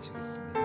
함께 찬양하시겠습니다.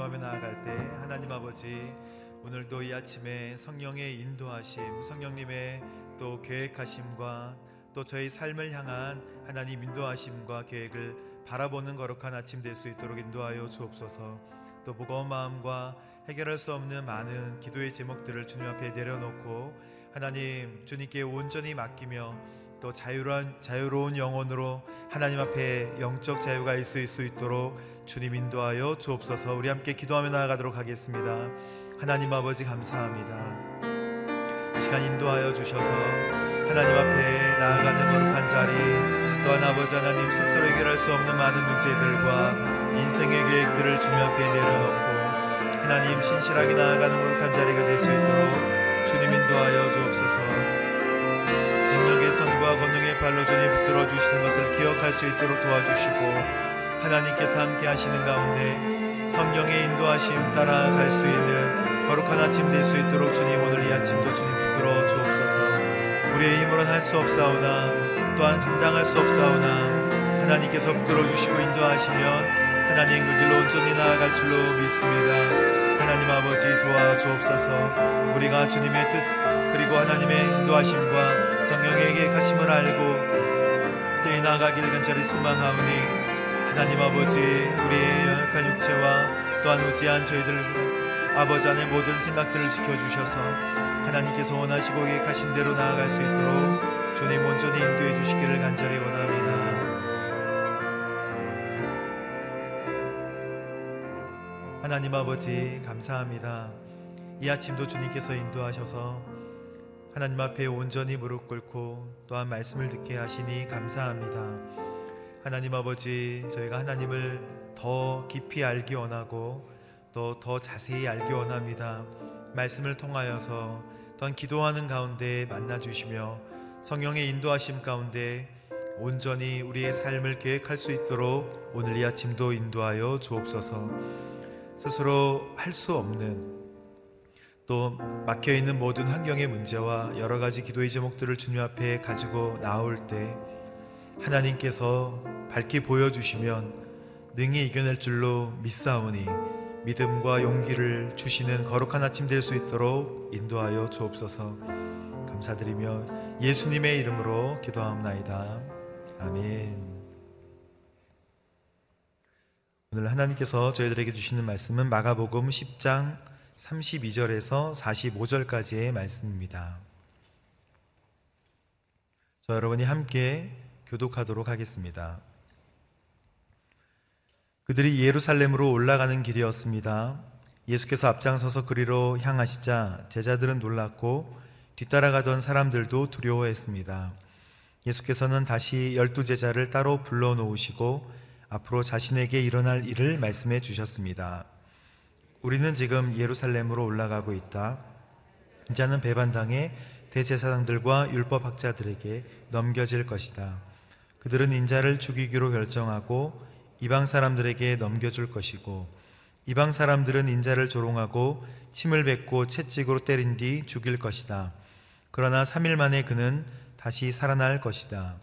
기도하며 나아갈 때 하나님 아버지 오늘도 이 아침에 성령의 인도하심 성령님의 또 계획하심과 또 저희 삶을 향한 하나님 인도하심과 계획을 바라보는 거룩한 아침 될 수 있도록 인도하여 주옵소서. 또 무거운 마음과 해결할 수 없는 많은 기도의 제목들을 주님 앞에 내려놓고 하나님 주님께 온전히 맡기며 또 자유로운 자유로운 영혼으로 하나님 앞에 영적 자유가 있을 수 있도록 주님 인도하여 주옵소서. 우리 함께 기도하며 나아가도록 하겠습니다. 하나님 아버지 감사합니다. 이 시간 인도하여 주셔서 하나님 앞에 나아가는 거룩한 자리 또한 아버지 하나님 스스로 해결할 수 없는 많은 문제들과 인생의 계획들을 주님 앞에 내려놓고 하나님 신실하게 나아가는 거룩한 자리가 될 수 있도록 주님 인도하여 주옵소서. 능력의 손과 권능의 발로 주님 붙들어 주시는 것을 기억할 수 있도록 도와주시고 하나님께서 함께 하시는 가운데 성령의 인도하심 따라갈 수 있는 거룩한 아침 될 수 있도록 주님 오늘 이 아침도 주님 붙들어 주옵소서. 우리의 힘으로는 할 수 없사오나 또한 감당할 수 없사오나 하나님께서 붙들어 주시고 인도하시면 하나님 그 길로 온전히 나아갈 줄로 믿습니다. 하나님 아버지 도와주옵소서. 우리가 주님의 뜻 그리고 하나님의 인도하심과 성령의 계획하심을 알고 때에 나아가길 간절히 소망하오니 하나님 아버지 우리의 연약한 육체와 또한 무지한 저희들 아버지 안의 모든 생각들을 지켜주셔서 하나님께서 원하시고 계획하신 대로 나아갈 수 있도록 주님 온전히 인도해 주시기를 간절히 원합니다. 하나님 아버지 감사합니다. 이 아침도 주님께서 인도하셔서 하나님 앞에 온전히 무릎 꿇고 또한 말씀을 듣게 하시니 감사합니다. 하나님 아버지 저희가 하나님을 더 깊이 알기 원하고 또 더 자세히 알기 원합니다. 말씀을 통하여서 또한 기도하는 가운데 만나 주시며 성령의 인도하심 가운데 온전히 우리의 삶을 계획할 수 있도록 오늘 이 아침도 인도하여 주옵소서. 스스로 할 수 없는 또 막혀 있는 모든 환경의 문제와 여러 가지 기도의 제목들을 주님 앞에 가지고 나올 때 하나님께서 밝게 보여주시면 능히 이겨낼 줄로 믿사오니 믿음과 용기를 주시는 거룩한 아침 될 수 있도록 인도하여 주옵소서. 감사드리며 예수님의 이름으로 기도하옵나이다. 아멘. 오늘 하나님께서 저희들에게 주시는 말씀은 마가복음 10장 32절에서 45절까지의 말씀입니다. 저 여러분이 함께 교독하도록 하겠습니다. 그들이 예루살렘으로 올라가는 길이었습니다. 예수께서 앞장서서 그리로 향하시자 제자들은 놀랐고 뒤따라가던 사람들도 두려워했습니다. 예수께서는 다시 열두 제자를 따로 불러놓으시고 앞으로 자신에게 일어날 일을 말씀해 주셨습니다. 우리는 지금 예루살렘으로 올라가고 있다. 인자는 배반당해 대제사장들과 율법학자들에게 넘겨질 것이다. 그들은 인자를 죽이기로 결정하고 이방 사람들에게 넘겨줄 것이고 이방 사람들은 인자를 조롱하고 침을 뱉고 채찍으로 때린 뒤 죽일 것이다. 그러나 3일 만에 그는 다시 살아날 것이다.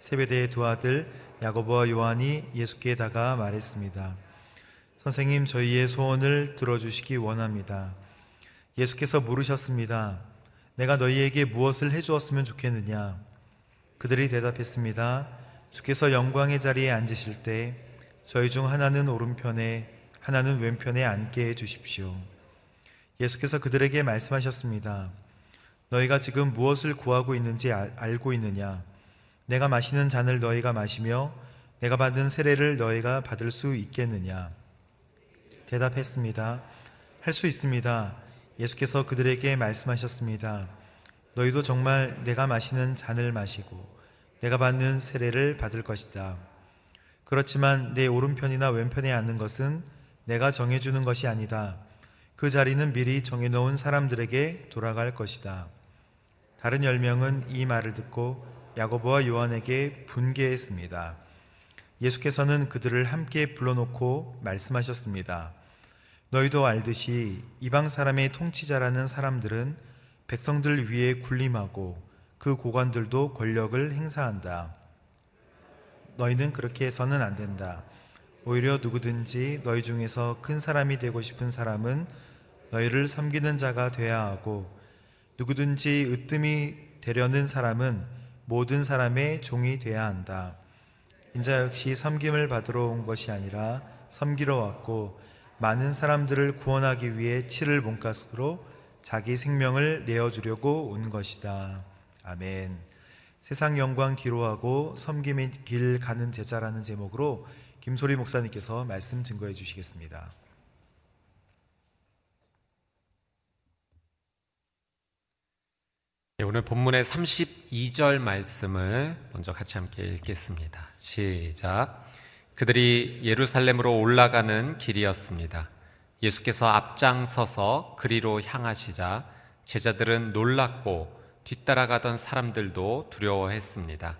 세베대의 두 아들 야고보와 요한이 예수께 다가 말했습니다. 선생님, 저희의 소원을 들어주시기 원합니다. 예수께서 물으셨습니다. 내가 너희에게 무엇을 해주었으면 좋겠느냐? 그들이 대답했습니다. 주께서 영광의 자리에 앉으실 때 저희 중 하나는 오른편에 하나는 왼편에 앉게 해 주십시오. 예수께서 그들에게 말씀하셨습니다. 너희가 지금 무엇을 구하고 있는지 알, 알고 있느냐? 내가 마시는 잔을 너희가 마시며 내가 받은 세례를 너희가 받을 수 있겠느냐? 대답했습니다. 할 수 있습니다. 예수께서 그들에게 말씀하셨습니다. 너희도 정말 내가 마시는 잔을 마시고 내가 받는 세례를 받을 것이다. 그렇지만 내 오른편이나 왼편에 앉는 것은 내가 정해주는 것이 아니다. 그 자리는 미리 정해놓은 사람들에게 돌아갈 것이다. 다른 열 명은 이 말을 듣고 야고보와 요한에게 분개했습니다. 예수께서는 그들을 함께 불러놓고 말씀하셨습니다. 너희도 알듯이 이방 사람의 통치자라는 사람들은 백성들 위에 군림하고 그 고관들도 권력을 행사한다. 너희는 그렇게 해서는 안 된다. 오히려 누구든지 너희 중에서 큰 사람이 되고 싶은 사람은 너희를 섬기는 자가 되어야 하고 누구든지 으뜸이 되려는 사람은 모든 사람의 종이 되어야 한다. 인자 역시 섬김을 받으러 온 것이 아니라 섬기러 왔고 많은 사람들을 구원하기 위해 치를 몸값으로 자기 생명을 내어주려고 온 것이다. 아멘. 세상 영광 기로하고 섬김의 길 가는 제자라는 제목으로 김소리 목사님께서 말씀 증거해 주시겠습니다. 네, 오늘 본문의 32절 말씀을 먼저 같이 함께 읽겠습니다. 시작. 그들이 예루살렘으로 올라가는 길이었습니다. 예수께서 앞장서서 그리로 향하시자 제자들은 놀랐고 뒤따라가던 사람들도 두려워했습니다.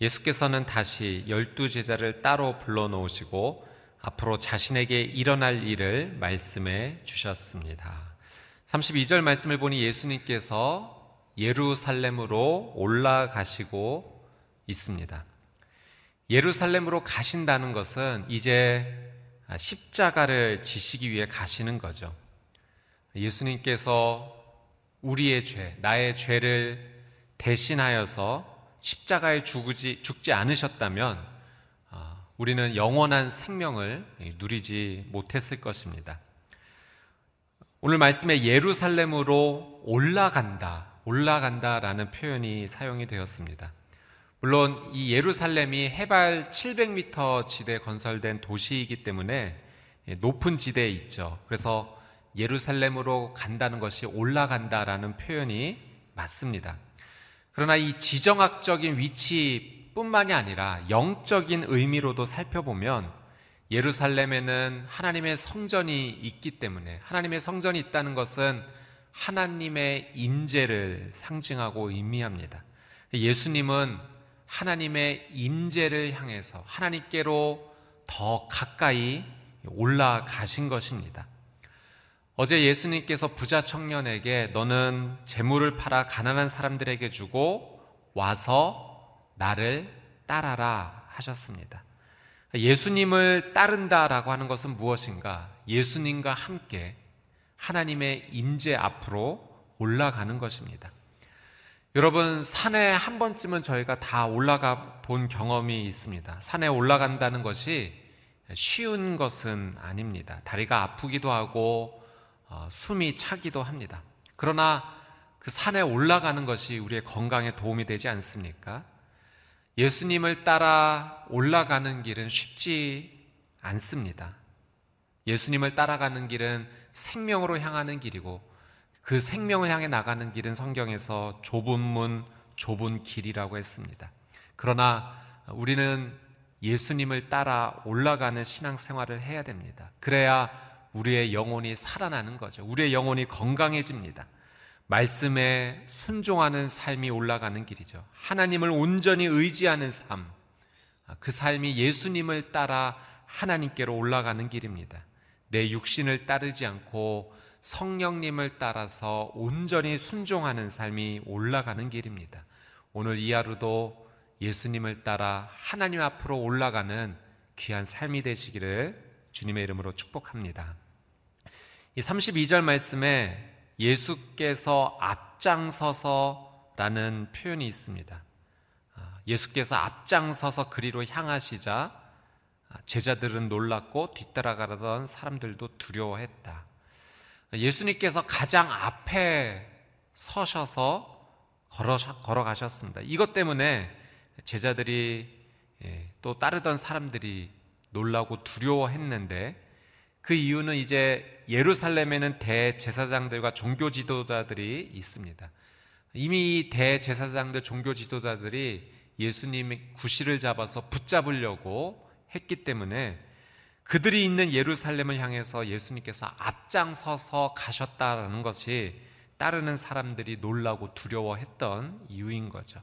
예수께서는 다시 열두 제자를 따로 불러놓으시고 앞으로 자신에게 일어날 일을 말씀해 주셨습니다. 32절 말씀을 보니 예수님께서 예루살렘으로 올라가시고 있습니다. 예루살렘으로 가신다는 것은 이제 십자가를 지시기 위해 가시는 거죠. 예수님께서 우리의 죄, 나의 죄를 대신하여서 십자가에 죽지, 죽지 않으셨다면 아, 우리는 영원한 생명을 누리지 못했을 것입니다. 오늘 말씀에 예루살렘으로 올라간다, 올라간다라는 표현이 사용이 되었습니다. 물론 이 예루살렘이 해발 700m 지대 건설된 도시이기 때문에 높은 지대에 있죠. 그래서 예루살렘으로 간다는 것이 올라간다라는 표현이 맞습니다. 그러나 이 지정학적인 위치뿐만이 아니라 영적인 의미로도 살펴보면 예루살렘에는 하나님의 성전이 있기 때문에 하나님의 성전이 있다는 것은 하나님의 임재를 상징하고 의미합니다. 예수님은 하나님의 임재를 향해서 하나님께로 더 가까이 올라가신 것입니다. 어제 예수님께서 부자 청년에게 너는 재물을 팔아 가난한 사람들에게 주고 와서 나를 따라라 하셨습니다. 예수님을 따른다라고 하는 것은 무엇인가? 예수님과 함께 하나님의 임재 앞으로 올라가는 것입니다. 여러분 산에 한 번쯤은 저희가 다 올라가 본 경험이 있습니다. 산에 올라간다는 것이 쉬운 것은 아닙니다. 다리가 아프기도 하고 어, 숨이 차기도 합니다. 그러나 그 산에 올라가는 것이 우리의 건강에 도움이 되지 않습니까? 예수님을 따라 올라가는 길은 쉽지 않습니다. 예수님을 따라가는 길은 생명으로 향하는 길이고 그 생명을 향해 나가는 길은 성경에서 좁은 문, 좁은 길이라고 했습니다. 그러나 우리는 예수님을 따라 올라가는 신앙생활을 해야 됩니다. 그래야 우리의 영혼이 살아나는 거죠. 우리의 영혼이 건강해집니다. 말씀에 순종하는 삶이 올라가는 길이죠. 하나님을 온전히 의지하는 삶. 그 삶이 예수님을 따라 하나님께로 올라가는 길입니다. 내 육신을 따르지 않고 성령님을 따라서 온전히 순종하는 삶이 올라가는 길입니다. 오늘 이 하루도 예수님을 따라 하나님 앞으로 올라가는 귀한 삶이 되시기를 주님의 이름으로 축복합니다. 이 32절 말씀에 예수께서 앞장서서라는 표현이 있습니다. 아, 예수께서 앞장서서 그리로 향하시자 제자들은 놀랐고 뒤따라가던 사람들도 두려워했다. 예수님께서 가장 앞에 서셔서 걸어, 걸어가셨습니다. 이것 때문에 제자들이 예, 또 따르던 사람들이 놀라고 두려워했는데 그 이유는 이제 예루살렘에는 대제사장들과 종교 지도자들이 있습니다. 이미 대제사장들 종교 지도자들이 예수님의 구실을 잡아서 붙잡으려고 했기 때문에 그들이 있는 예루살렘을 향해서 예수님께서 앞장서서 가셨다라는 것이 따르는 사람들이 놀라고 두려워했던 이유인 거죠.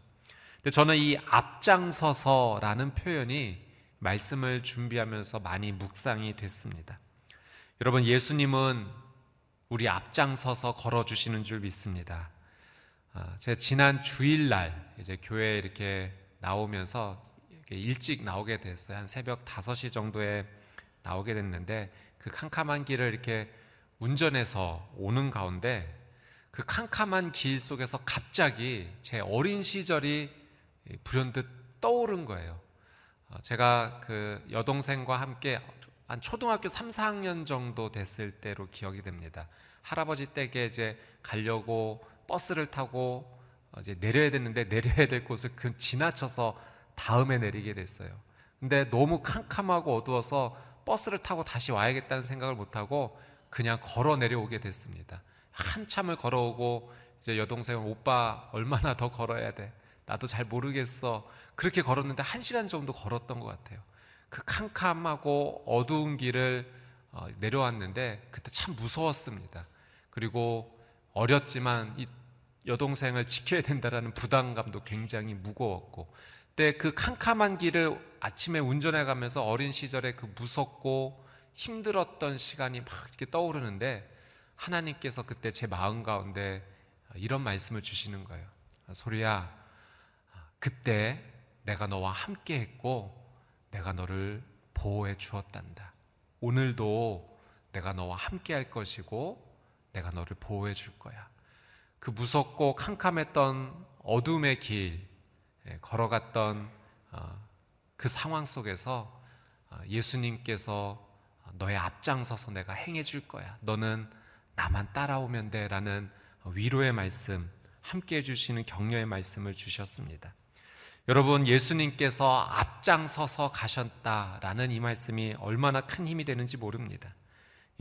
근데 저는 이 앞장서서라는 표현이 말씀을 준비하면서 많이 묵상이 됐습니다. 여러분, 예수님은 우리 앞장서서 걸어주시는 줄 믿습니다. 아, 제가 지난 주일날 이제 교회에 이렇게 나오면서 이렇게 일찍 나오게 됐어요. 한 새벽 5시 정도에 나오게 됐는데 그 캄캄한 길을 이렇게 운전해서 오는 가운데 그 캄캄한 길 속에서 갑자기 제 어린 시절이 불현듯 떠오른 거예요. 어, 제가 그 여동생과 함께 한 초등학교 3, 4학년 정도 됐을 때로 기억이 됩니다. 할아버지 댁에 이제 가려고 버스를 타고 어, 이제 내려야 됐는데 내려야 될 곳을 그 지나쳐서 다음에 내리게 됐어요. 근데 너무 캄캄하고 어두워서 버스를 타고 다시 와야겠다는 생각을 못 하고 그냥 걸어 내려오게 됐습니다. 한참을 걸어오고 이제 여동생은 오빠 얼마나 더 걸어야 돼? 나도 잘 모르겠어. 그렇게 걸었는데 한 시간 정도 걸었던 것 같아요. 그 캄캄하고 어두운 길을 어, 내려왔는데 그때 참 무서웠습니다. 그리고 어렸지만 이 여동생을 지켜야 된다라는 부담감도 굉장히 무거웠고 그때 그 캄캄한 길을 아침에 운전해 가면서 어린 시절에 그 무섭고 힘들었던 시간이 막 이렇게 떠오르는데 하나님께서 그때 제 마음 가운데 이런 말씀을 주시는 거예요. 소리야, 그때 내가 너와 함께 했고, 내가 너를 보호해 주었단다. 오늘도 내가 너와 함께 할 것이고, 내가 너를 보호해 줄 거야. 그 무섭고 캄캄했던 어둠의 길, 예, 걸어갔던 어, 그 상황 속에서 어, 예수님께서 너의 앞장서서 내가 행해 줄 거야. 너는 나만 따라오면 돼 라는 위로의 말씀, 함께 해주시는 격려의 말씀을 주셨습니다. 여러분, 예수님께서 앞장서서 가셨다라는 이 말씀이 얼마나 큰 힘이 되는지 모릅니다.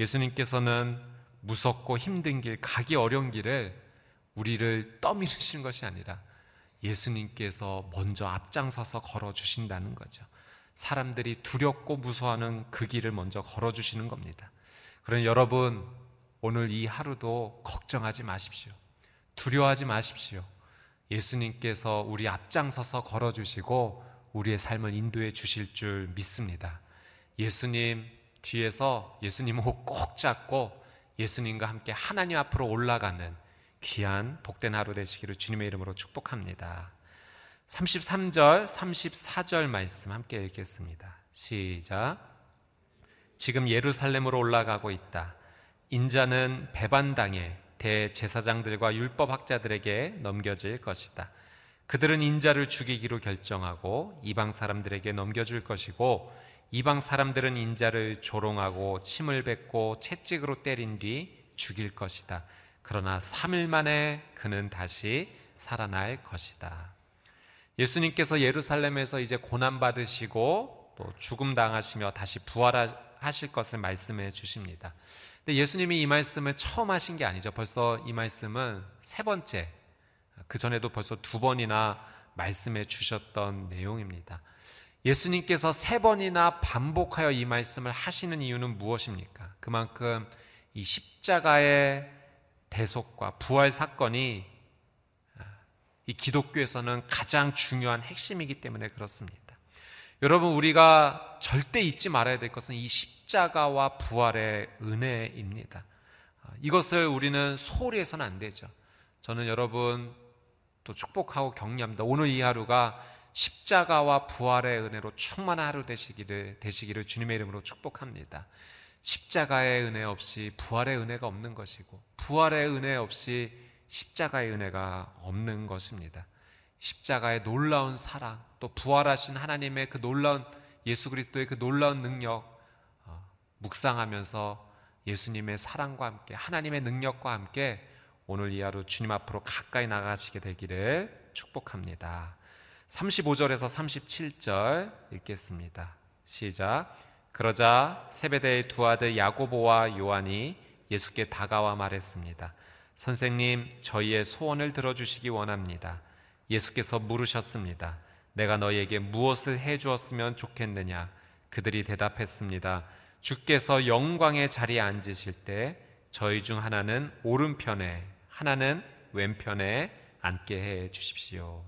예수님께서는 무섭고 힘든 길, 가기 어려운 길을 우리를 떠밀으시는 것이 아니라 예수님께서 먼저 앞장서서 걸어주신다는 거죠. 사람들이 두렵고 무서워하는 그 길을 먼저 걸어주시는 겁니다. 그러니 여러분, 오늘 이 하루도 걱정하지 마십시오. 두려워하지 마십시오. 예수님께서 우리 앞장서서 걸어주시고 우리의 삶을 인도해 주실 줄 믿습니다. 예수님 뒤에서 예수님 꼭 잡고 예수님과 함께 하나님 앞으로 올라가는 귀한 복된 하루 되시기를 주님의 이름으로 축복합니다. 33절, 34절 말씀 함께 읽겠습니다. 시작. 지금 예루살렘으로 올라가고 있다. 인자는 배반당해 대제사장들과 율법학자들에게 넘겨질 것이다. 그들은 인자를 죽이기로 결정하고 이방 사람들에게 넘겨줄 것이고 이방 사람들은 인자를 조롱하고 침을 뱉고 채찍으로 때린 뒤 죽일 것이다. 그러나 3일 만에 그는 다시 살아날 것이다. 예수님께서 예루살렘에서 이제 고난 받으시고 또 죽음 당하시며 다시 부활하실 것을 말씀해 주십니다. 근데 예수님이 이 말씀을 처음 하신 게 아니죠. 벌써 이 말씀은 세 번째, 그 전에도 벌써 두 번이나 말씀해 주셨던 내용입니다. 예수님께서 세 번이나 반복하여 이 말씀을 하시는 이유는 무엇입니까? 그만큼 이 십자가의 대속과 부활 사건이 이 기독교에서는 가장 중요한 핵심이기 때문에 그렇습니다. 여러분 우리가 절대 잊지 말아야 될 것은 이 십자가와 부활의 은혜입니다. 아, 이것을 우리는 소홀히 해서는 안 되죠. 저는 여러분 또 축복하고 격려합니다. 오늘 이 하루가 십자가와 부활의 은혜로 충만한 하루 되시기를 되시기를 주님의 이름으로 축복합니다. 십자가의 은혜 없이 부활의 은혜가 없는 것이고 부활의 은혜 없이 십자가의 은혜가 없는 것입니다. 십자가의 놀라운 사랑, 또 부활하신 하나님의 그 놀라운 예수 그리스도의 그 놀라운 능력 어, 묵상하면서 예수님의 사랑과 함께 하나님의 능력과 함께 오늘 이 하루 주님 앞으로 가까이 나가시게 되기를 축복합니다. 35절에서 37절 읽겠습니다. 시작. 그러자 세베대의 두 아들 야고보와 요한이 예수께 다가와 말했습니다. 선생님, 저희의 소원을 들어주시기 원합니다. 예수께서 물으셨습니다. 내가 너희에게 무엇을 해 주었으면 좋겠느냐? 그들이 대답했습니다. 주께서 영광의 자리에 앉으실 때 저희 중 하나는 오른편에, 하나는 왼편에 앉게 해 주십시오.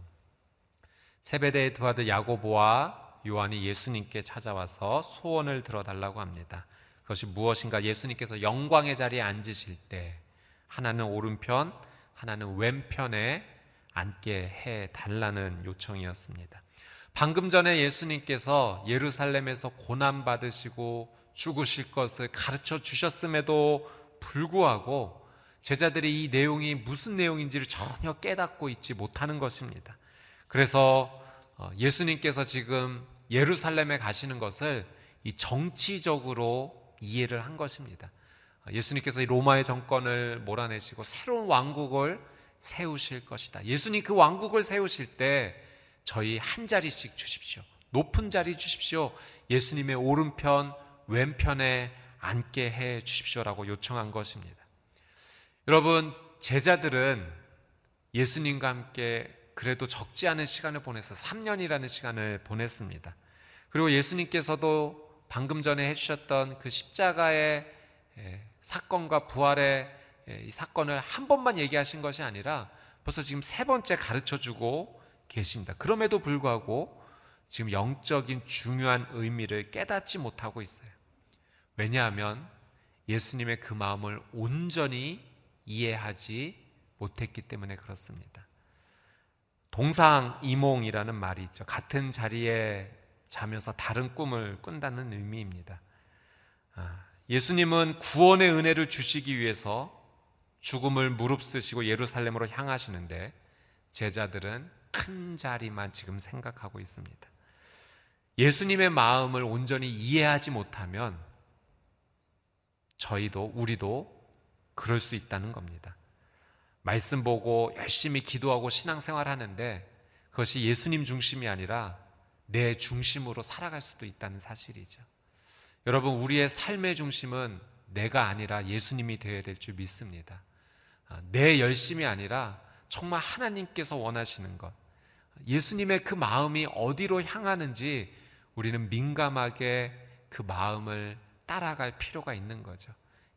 세베대의 두 아들 야고보와 요한이 예수님께 찾아와서 소원을 들어달라고 합니다. 그것이 무엇인가 예수님께서 영광의 자리에 앉으실 때 하나는 오른편, 하나는 왼편에 앉게 해 달라는 요청이었습니다. 방금 전에 예수님께서 예루살렘에서 고난 받으시고 죽으실 것을 가르쳐 주셨음에도 불구하고 제자들이 이 내용이 무슨 내용인지를 전혀 깨닫고 있지 못하는 것입니다. 그래서 어, 예수님께서 지금 예루살렘에 가시는 것을 이 정치적으로 이해를 한 것입니다. 어, 예수님께서 이 로마의 정권을 몰아내시고 새로운 왕국을 세우실 것이다. 예수님 그 왕국을 세우실 때 저희 한 자리씩 주십시오. 높은 자리 주십시오. 예수님의 오른편, 왼편에 앉게 해 주십시오라고 요청한 것입니다. 여러분, 제자들은 예수님과 함께 그래도 적지 않은 시간을 보내서 3년이라는 시간을 보냈습니다. 그리고 예수님께서도 방금 전에 해주셨던 그 십자가의 사건과 부활의 이 사건을 한 번만 얘기하신 것이 아니라 벌써 지금 세 번째 가르쳐 주고 계십니다. 그럼에도 불구하고 지금 영적인 중요한 의미를 깨닫지 못하고 있어요. 왜냐하면 예수님의 그 마음을 온전히 이해하지 못했기 때문에 그렇습니다. 동상 이몽이라는 말이 있죠. 같은 자리에 자면서 다른 꿈을 꾼다는 의미입니다. 아, 예수님은 구원의 은혜를 주시기 위해서 죽음을 무릅쓰시고 예루살렘으로 향하시는데 제자들은 큰 자리만 지금 생각하고 있습니다. 예수님의 마음을 온전히 이해하지 못하면 저희도 우리도 그럴 수 있다는 겁니다. 말씀 보고 열심히 기도하고 신앙생활 하는데 그것이 예수님 중심이 아니라 내 중심으로 살아갈 수도 있다는 사실이죠. 여러분, 우리의 삶의 중심은 내가 아니라 예수님이 되어야 될 줄 믿습니다. 아, 내 열심이 아니라 정말 하나님께서 원하시는 것. 예수님의 그 마음이 어디로 향하는지 우리는 민감하게 그 마음을 따라갈 필요가 있는 거죠.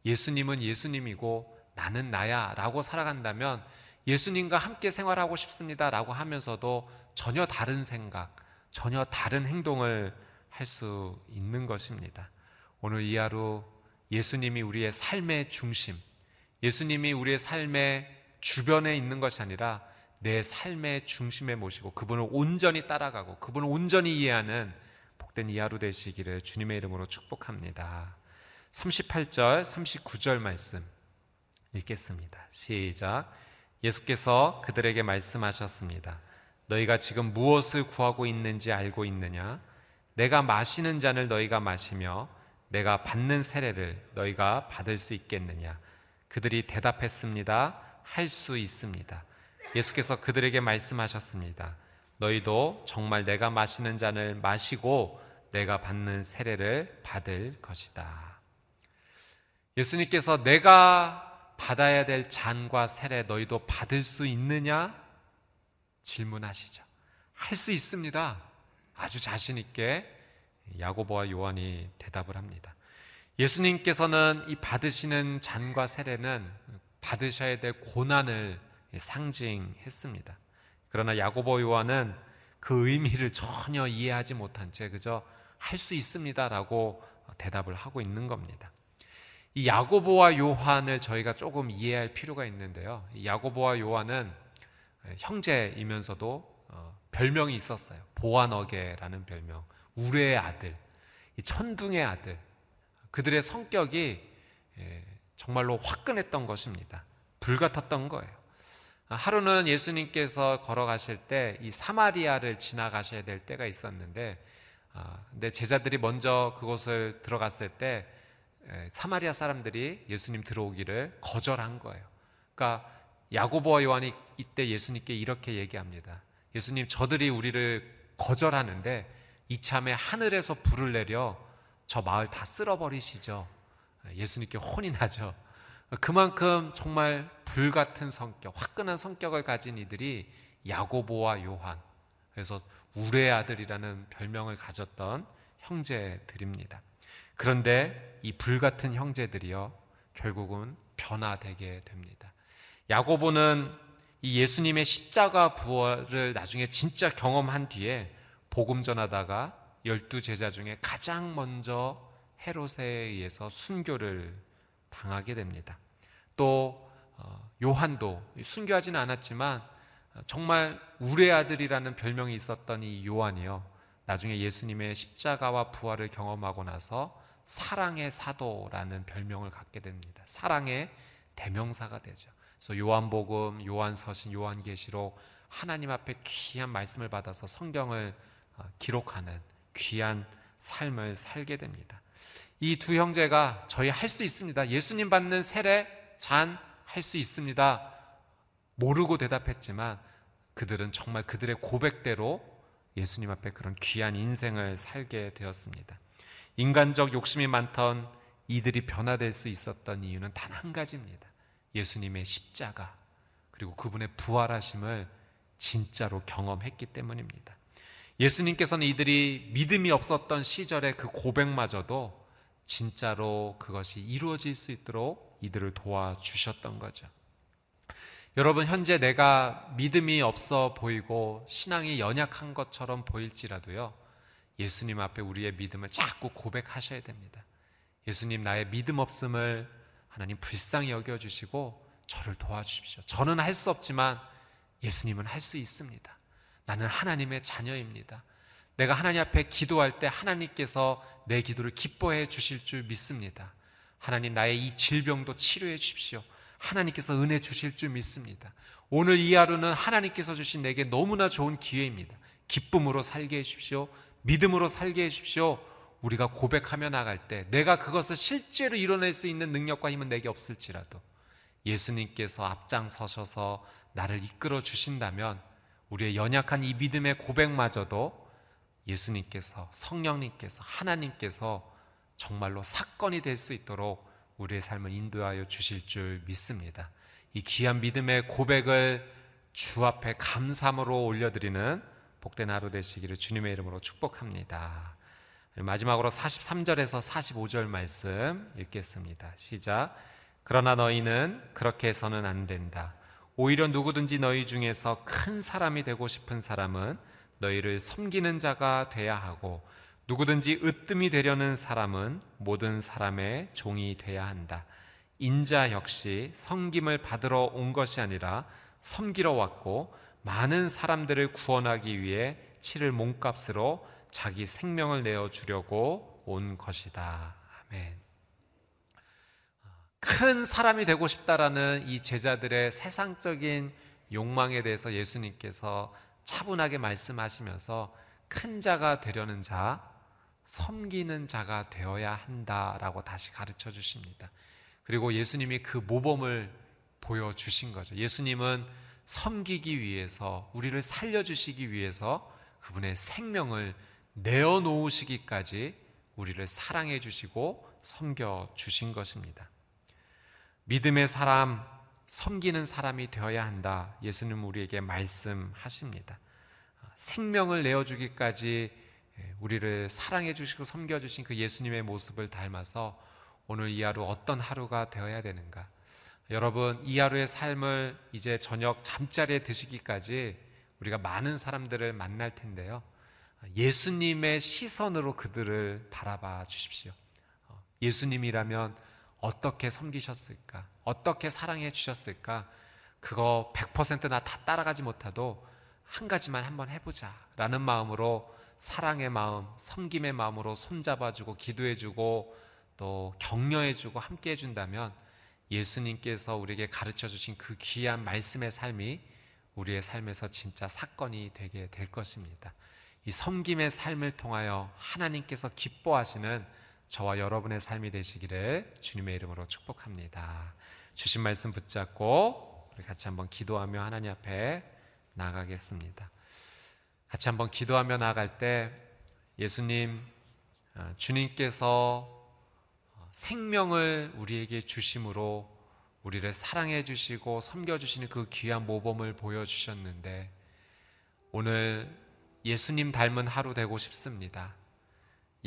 예수님은 예수님이고 나는 나야 라고 살아간다면 예수님과 함께 생활하고 싶습니다 라고 하면서도 전혀 다른 생각, 전혀 다른 행동을 할 수 있는 것입니다. 오늘 이 하루 예수님이 우리의 삶의 중심, 예수님이 우리의 삶의 주변에 있는 것이 아니라 내 삶의 중심에 모시고 그분을 온전히 따라가고 그분을 온전히 이해하는 복된 이 하루 되시기를 주님의 이름으로 축복합니다. 38절, 39절 말씀. 읽겠습니다. 시작. 예수께서 그들에게 말씀하셨습니다. 너희가 지금 무엇을 구하고 있는지 알고 있느냐? 내가 마시는 잔을 너희가 마시며 내가 받는 세례를 너희가 받을 수 있겠느냐? 그들이 대답했습니다. 할 수 있습니다. 예수께서 그들에게 말씀하셨습니다. 너희도 정말 내가 마시는 잔을 마시고 내가 받는 세례를 받을 것이다. 예수님께서 내가 받아야 될 잔과 세례 너희도 받을 수 있느냐? 질문하시죠. 할 수 있습니다. 아주 자신 있게 야고보와 요한이 대답을 합니다. 예수님께서는 이 받으시는 잔과 세례는 받으셔야 될 고난을 상징했습니다. 그러나 야고보 요한은 그 의미를 전혀 이해하지 못한 채 그저 할 수 있습니다라고 대답을 하고 있는 겁니다. 이 야고보와 요한을 저희가 조금 이해할 필요가 있는데요. 야고보와 요한은 형제이면서도 어, 별명이 있었어요. 보아너게라는 별명. 우레의 아들, 천둥의 아들. 그들의 성격이 정말로 화끈했던 것입니다. 불같았던 거예요. 하루는 예수님께서 걸어가실 때 이 사마리아를 지나가셔야 될 때가 있었는데, 아, 근데 제자들이 먼저 그곳을 들어갔을 때 에, 사마리아 사람들이 예수님 들어오기를 거절한 거예요. 그러니까 야고보와 요한이 이때 예수님께 이렇게 얘기합니다. 예수님, 저들이 우리를 거절하는데 이참에 하늘에서 불을 내려 저 마을 다 쓸어버리시죠. 예수님께 혼이 나죠. 그만큼 정말 불같은 성격, 화끈한 성격을 가진 이들이 야고보와 요한, 그래서 우레 아들이라는 별명을 가졌던 형제들입니다. 그런데 이 불같은 형제들이요, 결국은 변화되게 됩니다. 야고보는 이 예수님의 십자가 부활을 나중에 진짜 경험한 뒤에 복음 전하다가 열두 제자 중에 가장 먼저 헤롯에 의해서 순교를 당하게 됩니다. 또 어, 요한도 순교하지는 않았지만 어, 정말 우레 아들이라는 별명이 있었던 이 요한이요. 나중에 예수님의 십자가와 부활을 경험하고 나서 사랑의 사도라는 별명을 갖게 됩니다. 사랑의 대명사가 되죠. 그래서 요한복음, 요한서신, 요한계시록 하나님 앞에 귀한 말씀을 받아서 성경을 어, 기록하는 귀한 삶을 살게 됩니다. 이 두 형제가 저희 할 수 있습니다. 예수님 받는 세례 잔 할 수 있습니다. 모르고 대답했지만 그들은 정말 그들의 고백대로 예수님 앞에 그런 귀한 인생을 살게 되었습니다. 인간적 욕심이 많던 이들이 변화될 수 있었던 이유는 단 한 가지입니다. 예수님의 십자가 그리고 그분의 부활하심을 진짜로 경험했기 때문입니다. 예수님께서는 이들이 믿음이 없었던 시절의 그 고백마저도 진짜로 그것이 이루어질 수 있도록 이들을 도와주셨던 거죠. 여러분, 현재 내가 믿음이 없어 보이고 신앙이 연약한 것처럼 보일지라도요, 예수님 앞에 우리의 믿음을 자꾸 고백하셔야 됩니다. 예수님, 나의 믿음 없음을 하나님 불쌍히 여겨주시고 저를 도와주십시오. 저는 할 수 없지만 예수님은 할 수 있습니다. 나는 하나님의 자녀입니다. 내가 하나님 앞에 기도할 때 하나님께서 내 기도를 기뻐해 주실 줄 믿습니다. 하나님 나의 이 질병도 치료해 주십시오. 하나님께서 은혜 주실 줄 믿습니다. 오늘 이 하루는 하나님께서 주신 내게 너무나 좋은 기회입니다. 기쁨으로 살게 해 주십시오. 믿음으로 살게 해 주십시오. 우리가 고백하며 나갈 때 내가 그것을 실제로 이뤄낼 수 있는 능력과 힘은 내게 없을지라도 예수님께서 앞장서셔서 나를 이끌어 주신다면 우리의 연약한 이 믿음의 고백마저도 예수님께서 성령님께서 하나님께서 정말로 사건이 될 수 있도록 우리의 삶을 인도하여 주실 줄 믿습니다. 이 귀한 믿음의 고백을 주 앞에 감사함으로 올려드리는 복된 하루 되시기를 주님의 이름으로 축복합니다. 마지막으로 43절에서 45절 말씀 읽겠습니다. 시작. 그러나 너희는 그렇게 해서는 안 된다. 오히려 누구든지 너희 중에서 큰 사람이 되고 싶은 사람은 너희를 섬기는 자가 돼야 하고 누구든지 으뜸이 되려는 사람은 모든 사람의 종이 돼야 한다. 인자 역시 섬김을 받으러 온 것이 아니라 섬기러 왔고 많은 사람들을 구원하기 위해 치를 몸값으로 자기 생명을 내어 주려고 온 것이다. 아멘. 큰 사람이 되고 싶다라는 이 제자들의 세상적인 욕망에 대해서 예수님께서 차분하게 말씀하시면서 큰 자가 되려는 자, 섬기는 자가 되어야 한다라고 다시 가르쳐 주십니다. 그리고 예수님이 그 모범을 보여주신 거죠. 예수님은 섬기기 위해서, 우리를 살려주시기 위해서 그분의 생명을 내어놓으시기까지 우리를 사랑해 주시고 섬겨 주신 것입니다. 믿음의 사람, 섬기는 사람이 되어야 한다. 예수님 우리에게 말씀하십니다. 생명을 내어주기까지 우리를 사랑해 주시고 섬겨 주신 그 예수님의 모습을 닮아서 오늘 이 하루 어떤 하루가 되어야 되는가? 여러분, 이 하루의 삶을 이제 저녁 잠자리에 드시기까지 우리가 많은 사람들을 만날 텐데요. 예수님의 시선으로 그들을 바라봐 주십시오. 예수님이라면 어떻게 섬기셨을까? 어떻게 사랑해 주셨을까? 그거 100%나 다 따라가지 못해도 한 가지만 한번 해보자. 라는 마음으로 사랑의 마음, 섬김의 마음으로 손잡아주고 기도해주고 또 격려해주고 함께 해준다면 예수님께서 우리에게 가르쳐 주신 그 귀한 말씀의 삶이 우리의 삶에서 진짜 사건이 되게 될 것입니다. 이 섬김의 삶을 통하여 하나님께서 기뻐하시는 저와 여러분의 삶이 되시기를 주님의 이름으로 축복합니다. 주신 말씀 붙잡고 우리 같이 한번 기도하며 하나님 앞에 나가겠습니다. 같이 한번 기도하며 나갈 때 예수님 어, 주님께서 생명을 우리에게 주심으로 우리를 사랑해 주시고 섬겨 주시는 그 귀한 모범을 보여 주셨는데 오늘 예수님 닮은 하루 되고 싶습니다.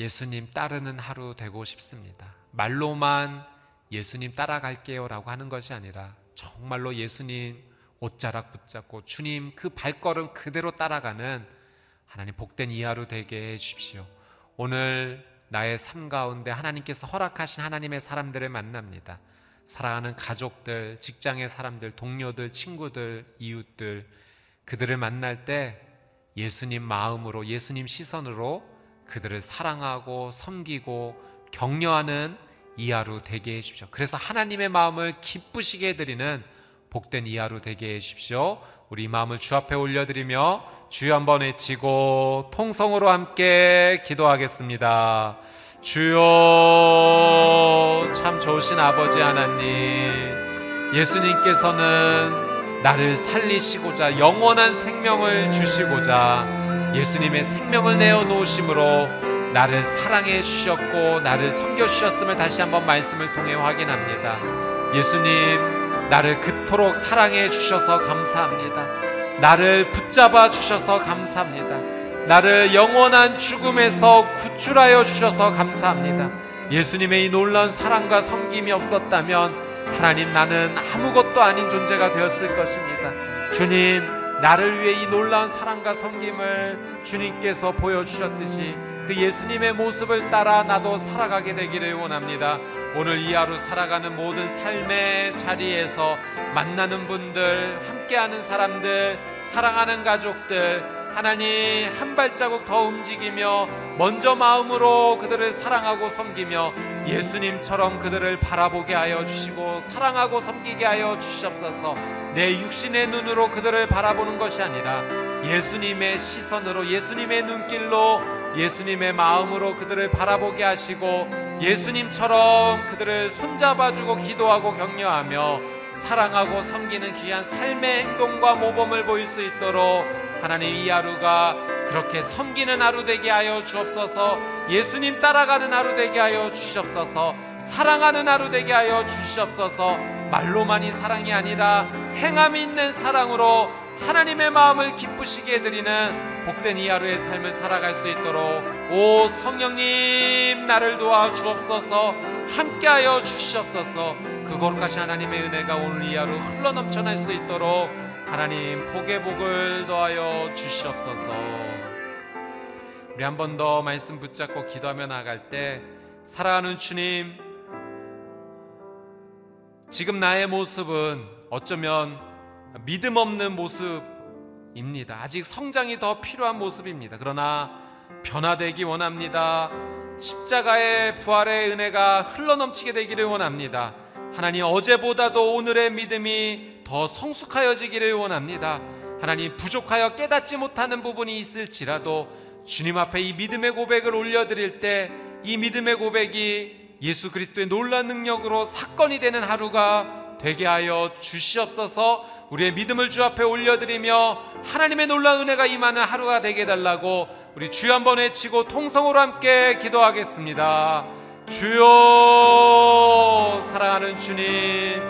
예수님 따르는 하루 되고 싶습니다. 말로만 예수님 따라갈게요 라고 하는 것이 아니라 정말로 예수님 옷자락 붙잡고 주님 그 발걸음 그대로 따라가는 하나님 복된 이 하루 되게 해 주십시오. 오늘 나의 삶 가운데 하나님께서 허락하신 하나님의 사람들을 만납니다. 사랑하는 가족들, 직장의 사람들, 동료들, 친구들, 이웃들, 그들을 만날 때 예수님 마음으로, 예수님 시선으로 그들을 사랑하고 섬기고 격려하는 이 하루 되게 해 주십시오. 그래서 하나님의 마음을 기쁘시게 해드리는 복된 이 하루 되게 해 주십시오. 우리 마음을 주 앞에 올려드리며 주여 한번 외치고 통성으로 함께 기도하겠습니다. 주여 참 좋으신 아버지 하나님 예수님께서는 나를 살리시고자 영원한 생명을 주시고자 예수님의 생명을 내어 놓으심으로 나를 사랑해 주셨고 나를 섬겨 주셨음을 다시 한번 말씀을 통해 확인합니다. 예수님 나를 그토록 사랑해 주셔서 감사합니다. 나를 붙잡아 주셔서 감사합니다. 나를 영원한 죽음에서 구출하여 주셔서 감사합니다. 예수님의 이 놀라운 사랑과 섬김이 없었다면 하나님 나는 아무것도 아닌 존재가 되었을 것입니다. 주님, 나를 위해 이 놀라운 사랑과 섬김을 주님께서 보여주셨듯이 그 예수님의 모습을 따라 나도 살아가게 되기를 원합니다. 오늘 이 하루 살아가는 모든 삶의 자리에서 만나는 분들, 함께하는 사람들, 사랑하는 가족들, 하나님 한 발자국 더 움직이며 먼저 마음으로 그들을 사랑하고 섬기며 예수님처럼 그들을 바라보게 하여 주시고 사랑하고 섬기게 하여 주시옵소서. 내 육신의 눈으로 그들을 바라보는 것이 아니라 예수님의 시선으로 예수님의 눈길로 예수님의 마음으로 그들을 바라보게 하시고 예수님처럼 그들을 손잡아주고 기도하고 격려하며 사랑하고 섬기는 귀한 삶의 행동과 모범을 보일 수 있도록 하나님 이 하루가 그렇게 섬기는 하루 되게 하여 주옵소서. 예수님 따라가는 하루 되게 하여 주시옵소서. 사랑하는 하루 되게 하여 주시옵소서. 말로만이 사랑이 아니라 행함이 있는 사랑으로 하나님의 마음을 기쁘시게 해드리는 복된 이 하루의 삶을 살아갈 수 있도록 오 성령님 나를 도와 주옵소서. 함께하여 주시옵소서. 그 거룩하신 하나님의 은혜가 오늘 이 하루 흘러넘쳐날 수 있도록 하나님 복의 복을 더하여 주시옵소서. 우리 한 번 더 말씀 붙잡고 기도하며 나갈 때 사랑하는 주님 지금 나의 모습은 어쩌면 믿음 없는 모습입니다. 아직 성장이 더 필요한 모습입니다. 그러나 변화되기 원합니다. 십자가의 부활의 은혜가 흘러넘치게 되기를 원합니다. 하나님 어제보다도 오늘의 믿음이 더 성숙하여지기를 원합니다. 하나님 부족하여 깨닫지 못하는 부분이 있을지라도 주님 앞에 이 믿음의 고백을 올려드릴 때 이 믿음의 고백이 예수 그리스도의 놀란 능력으로 사건이 되는 하루가 되게 하여 주시옵소서 우리의 믿음을 주 앞에 올려드리며 하나님의 놀라운 은혜가 임하는 하루가 되게 달라고 우리 주여 한번 외치고 통성으로 함께 기도하겠습니다. 주여 사랑하는 주님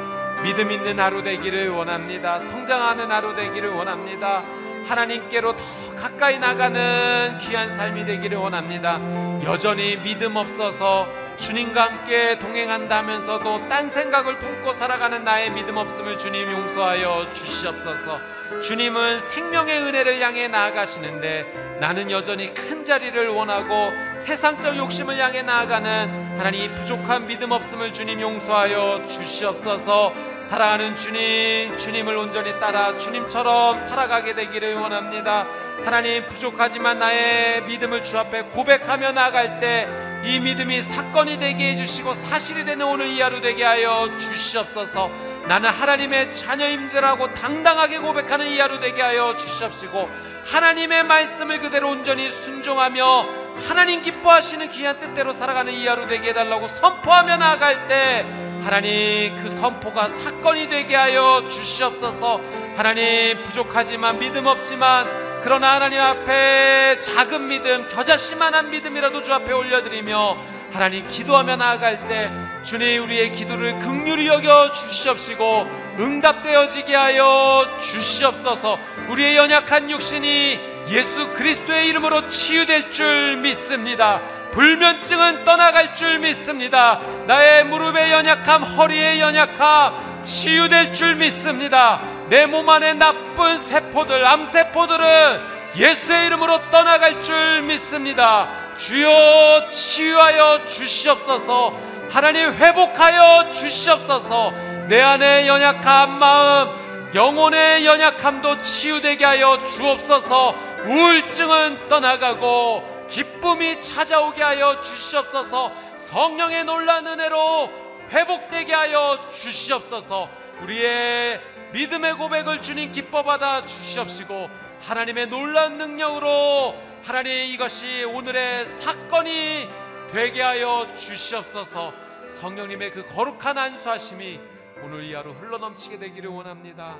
믿음 있는 하루 되기를 원합니다. 성장하는 하루 되기를 원합니다. 하나님께로 더 가까이 나가는 귀한 삶이 되기를 원합니다. 여전히 믿음 없어서 주님과 함께 동행한다면서도 딴 생각을 품고 살아가는 나의 믿음 없음을 주님 용서하여 주시옵소서. 주님은 생명의 은혜를 향해 나아가시는데 나는 여전히 큰 자리를 원하고 세상적 욕심을 향해 나아가는 하나님 부족한 믿음 없음을 주님 용서하여 주시옵소서. 사랑하는 주님, 주님을 온전히 따라 주님처럼 살아가게 되기를 원합니다. 하나님 부족하지만 나의 믿음을 주 앞에 고백하며 나아갈 때 이 믿음이 사건이 되게 해주시고 사실이 되는 오늘 이 하루 되게 하여 주시옵소서 나는 하나님의 자녀임들하고 당당하게 고백하는 이 하루 되게 하여 주시옵시고 하나님의 말씀을 그대로 온전히 순종하며 하나님 기뻐하시는 귀한 뜻대로 살아가는 이 하루 되게 해달라고 선포하며 나아갈 때 하나님 그 선포가 사건이 되게 하여 주시옵소서. 하나님 부족하지만 믿음 없지만 그러나 하나님 앞에 작은 믿음 겨자씨만한 믿음이라도 주 앞에 올려드리며 하나님 기도하며 나아갈 때 주님 우리의 기도를 극률히 여겨 주시옵시고 응답되어지게 하여 주시옵소서. 우리의 연약한 육신이 예수 그리스도의 이름으로 치유될 줄 믿습니다. 불면증은 떠나갈 줄 믿습니다. 나의 무릎의 연약함 허리의 연약함 치유될 줄 믿습니다. 내 몸 안에 나쁜 세포들 암세포들은 예수의 이름으로 떠나갈 줄 믿습니다. 주여 치유하여 주시옵소서. 하나님 회복하여 주시옵소서. 내 안에 연약한 마음 영혼의 연약함도 치유되게 하여 주옵소서 우울증은 떠나가고 기쁨이 찾아오게 하여 주시옵소서. 성령의 놀란 은혜로 회복되게 하여 주시옵소서. 우리의 믿음의 고백을 주님 기뻐 받아 주시옵시고 하나님의 놀란 능력으로 하나님 이것이 오늘의 사건이 되게 하여 주시옵소서. 성령님의 그 거룩한 안수하심이 오늘 이 하루 흘러넘치게 되기를 원합니다.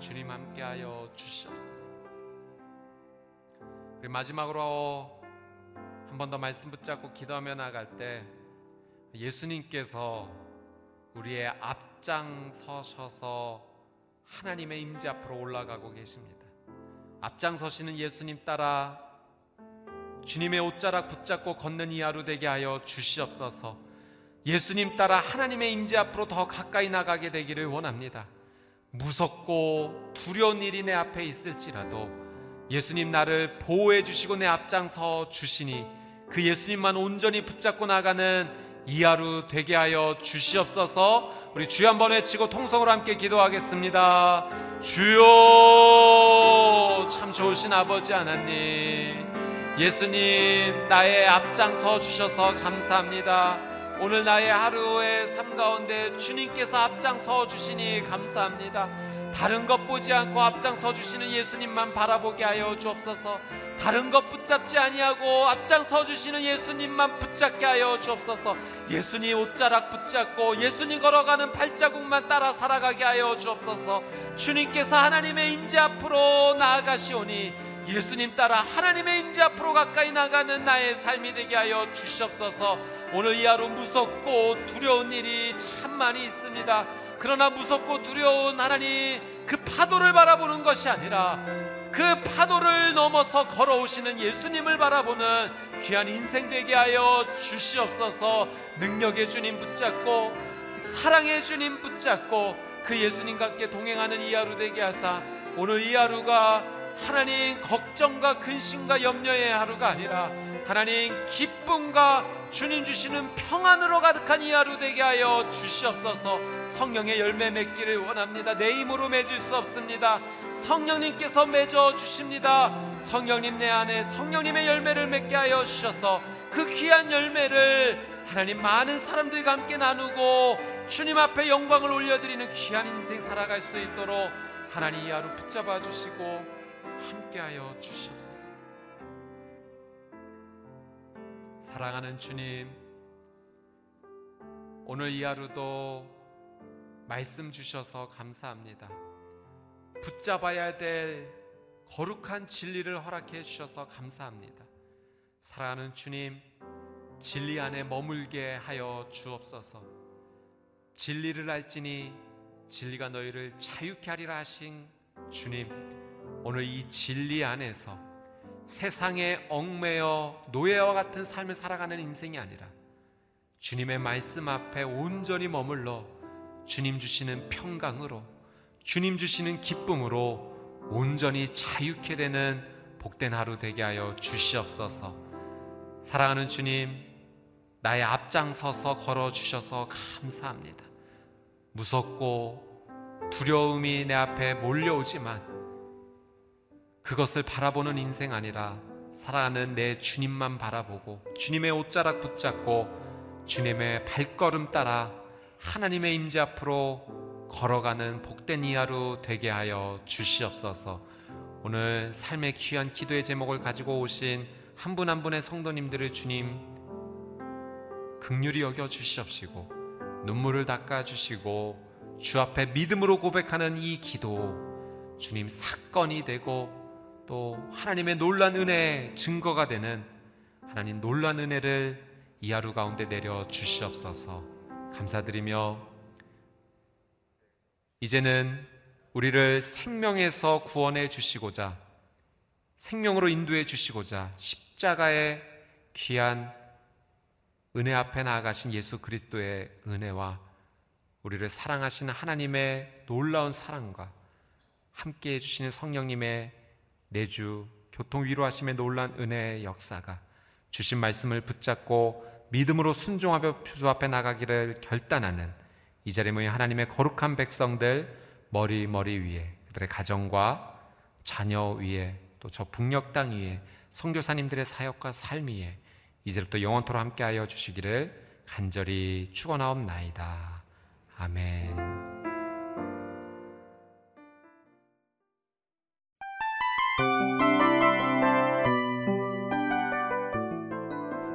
주님 함께하여 주시옵소서 우리 마지막으로 한 번 더 말씀 붙잡고 기도하며 나갈 때 예수님께서 우리의 앞장서셔서 하나님의 임재 앞으로 올라가고 계십니다. 앞장서시는 예수님 따라 주님의 옷자락 붙잡고 걷는 이 하루 되게 하여 주시옵소서. 예수님 따라 하나님의 임재 앞으로 더 가까이 나가게 되기를 원합니다. 무섭고 두려운 일이 내 앞에 있을지라도 예수님 나를 보호해 주시고 내 앞장서 주시니 그 예수님만 온전히 붙잡고 나가는 이 하루 되게 하여 주시옵소서. 우리 주여 한번 외치고 통성으로 함께 기도하겠습니다. 주여 참 좋으신 아버지 하나님 예수님 나의 앞장서 주셔서 감사합니다. 오늘 나의 하루의 삶 가운데 주님께서 앞장서 주시니 감사합니다. 다른 것 보지 않고 앞장서 주시는 예수님만 바라보게 하여 주옵소서. 다른 것 붙잡지 아니하고 앞장서 주시는 예수님만 붙잡게 하여 주옵소서. 예수님 옷자락 붙잡고 예수님 걸어가는 발자국만 따라 살아가게 하여 주옵소서. 주님께서 하나님의 임재 앞으로 나아가시오니 예수님 따라 하나님의 임재 앞으로 가까이 나가는 나의 삶이 되게 하여 주시옵소서. 오늘 이 하루 무섭고 두려운 일이 참 많이 있습니다. 그러나 무섭고 두려운 하나님 그 파도를 바라보는 것이 아니라 그 파도를 넘어서 걸어오시는 예수님을 바라보는 귀한 인생 되게 하여 주시옵소서. 능력의 주님 붙잡고 사랑의 주님 붙잡고 그 예수님과 함께 동행하는 이 하루 되게 하사 오늘 이 하루가 하나님 걱정과 근심과 염려의 하루가 아니라 하나님 기쁨과 주님 주시는 평안으로 가득한 이 하루 되게 하여 주시옵소서. 성령의 열매 맺기를 원합니다. 내 힘으로 맺을 수 없습니다. 성령님께서 맺어 주십니다. 성령님 내 안에 성령님의 열매를 맺게 하여 주셔서 그 귀한 열매를 하나님 많은 사람들과 함께 나누고 주님 앞에 영광을 올려드리는 귀한 인생 살아갈 수 있도록 하나님 이 하루 붙잡아 주시고 함께하여 주시옵소서. 사랑하는 주님, 오늘 이 하루도 말씀 주셔서 감사합니다. 붙잡아야 될 거룩한 진리를 허락해 주셔서 감사합니다. 사랑하는 주님, 진리 안에 머물게 하여 주옵소서. 진리를 알지니 진리가 너희를 자유케 하리라 하신 주님, 오늘 이 진리 안에서 세상에 얽매여 노예와 같은 삶을 살아가는 인생이 아니라 주님의 말씀 앞에 온전히 머물러 주님 주시는 평강으로 주님 주시는 기쁨으로 온전히 자유케 되는 복된 하루 되게 하여 주시옵소서. 사랑하는 주님, 나의 앞장서서 걸어 주셔서 감사합니다. 무섭고 두려움이 내 앞에 몰려오지만 그것을 바라보는 인생 아니라 사랑하는 내 주님만 바라보고 주님의 옷자락 붙잡고 주님의 발걸음 따라 하나님의 임재 앞으로 걸어가는 복된 이 하루 되게 하여 주시옵소서. 오늘 삶의 귀한 기도의 제목을 가지고 오신 한 분한 분의 성도님들을 주님 극률이 여겨 주시옵시고 눈물을 닦아 주시고 주 앞에 믿음으로 고백하는 이 기도 주님 사건이 되고 또 하나님의 놀란 은혜의 증거가 되는 하나님 놀란 은혜를 이 하루 가운데 내려 주시옵소서. 감사드리며 이제는 우리를 생명에서 구원해 주시고자 생명으로 인도해 주시고자 십자가의 귀한 은혜 앞에 나아가신 예수 그리스도의 은혜와 우리를 사랑하시는 하나님의 놀라운 사랑과 함께 해주시는 성령님의 내주 교통 위로하심의 놀란 은혜의 역사가 주신 말씀을 붙잡고 믿음으로 순종하며 주 앞에 나가기를 결단하는 이 자리에 모인 하나님의 거룩한 백성들 머리 머리 위에 그들의 가정과 자녀 위에 또 저 북녘 땅 위에 선교사님들의 사역과 삶 위에 이제부터 영원토록 함께하여 주시기를 간절히 축원하옵나이다. 아멘.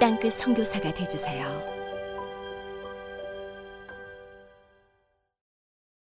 땅끝 선교사가 되주세요.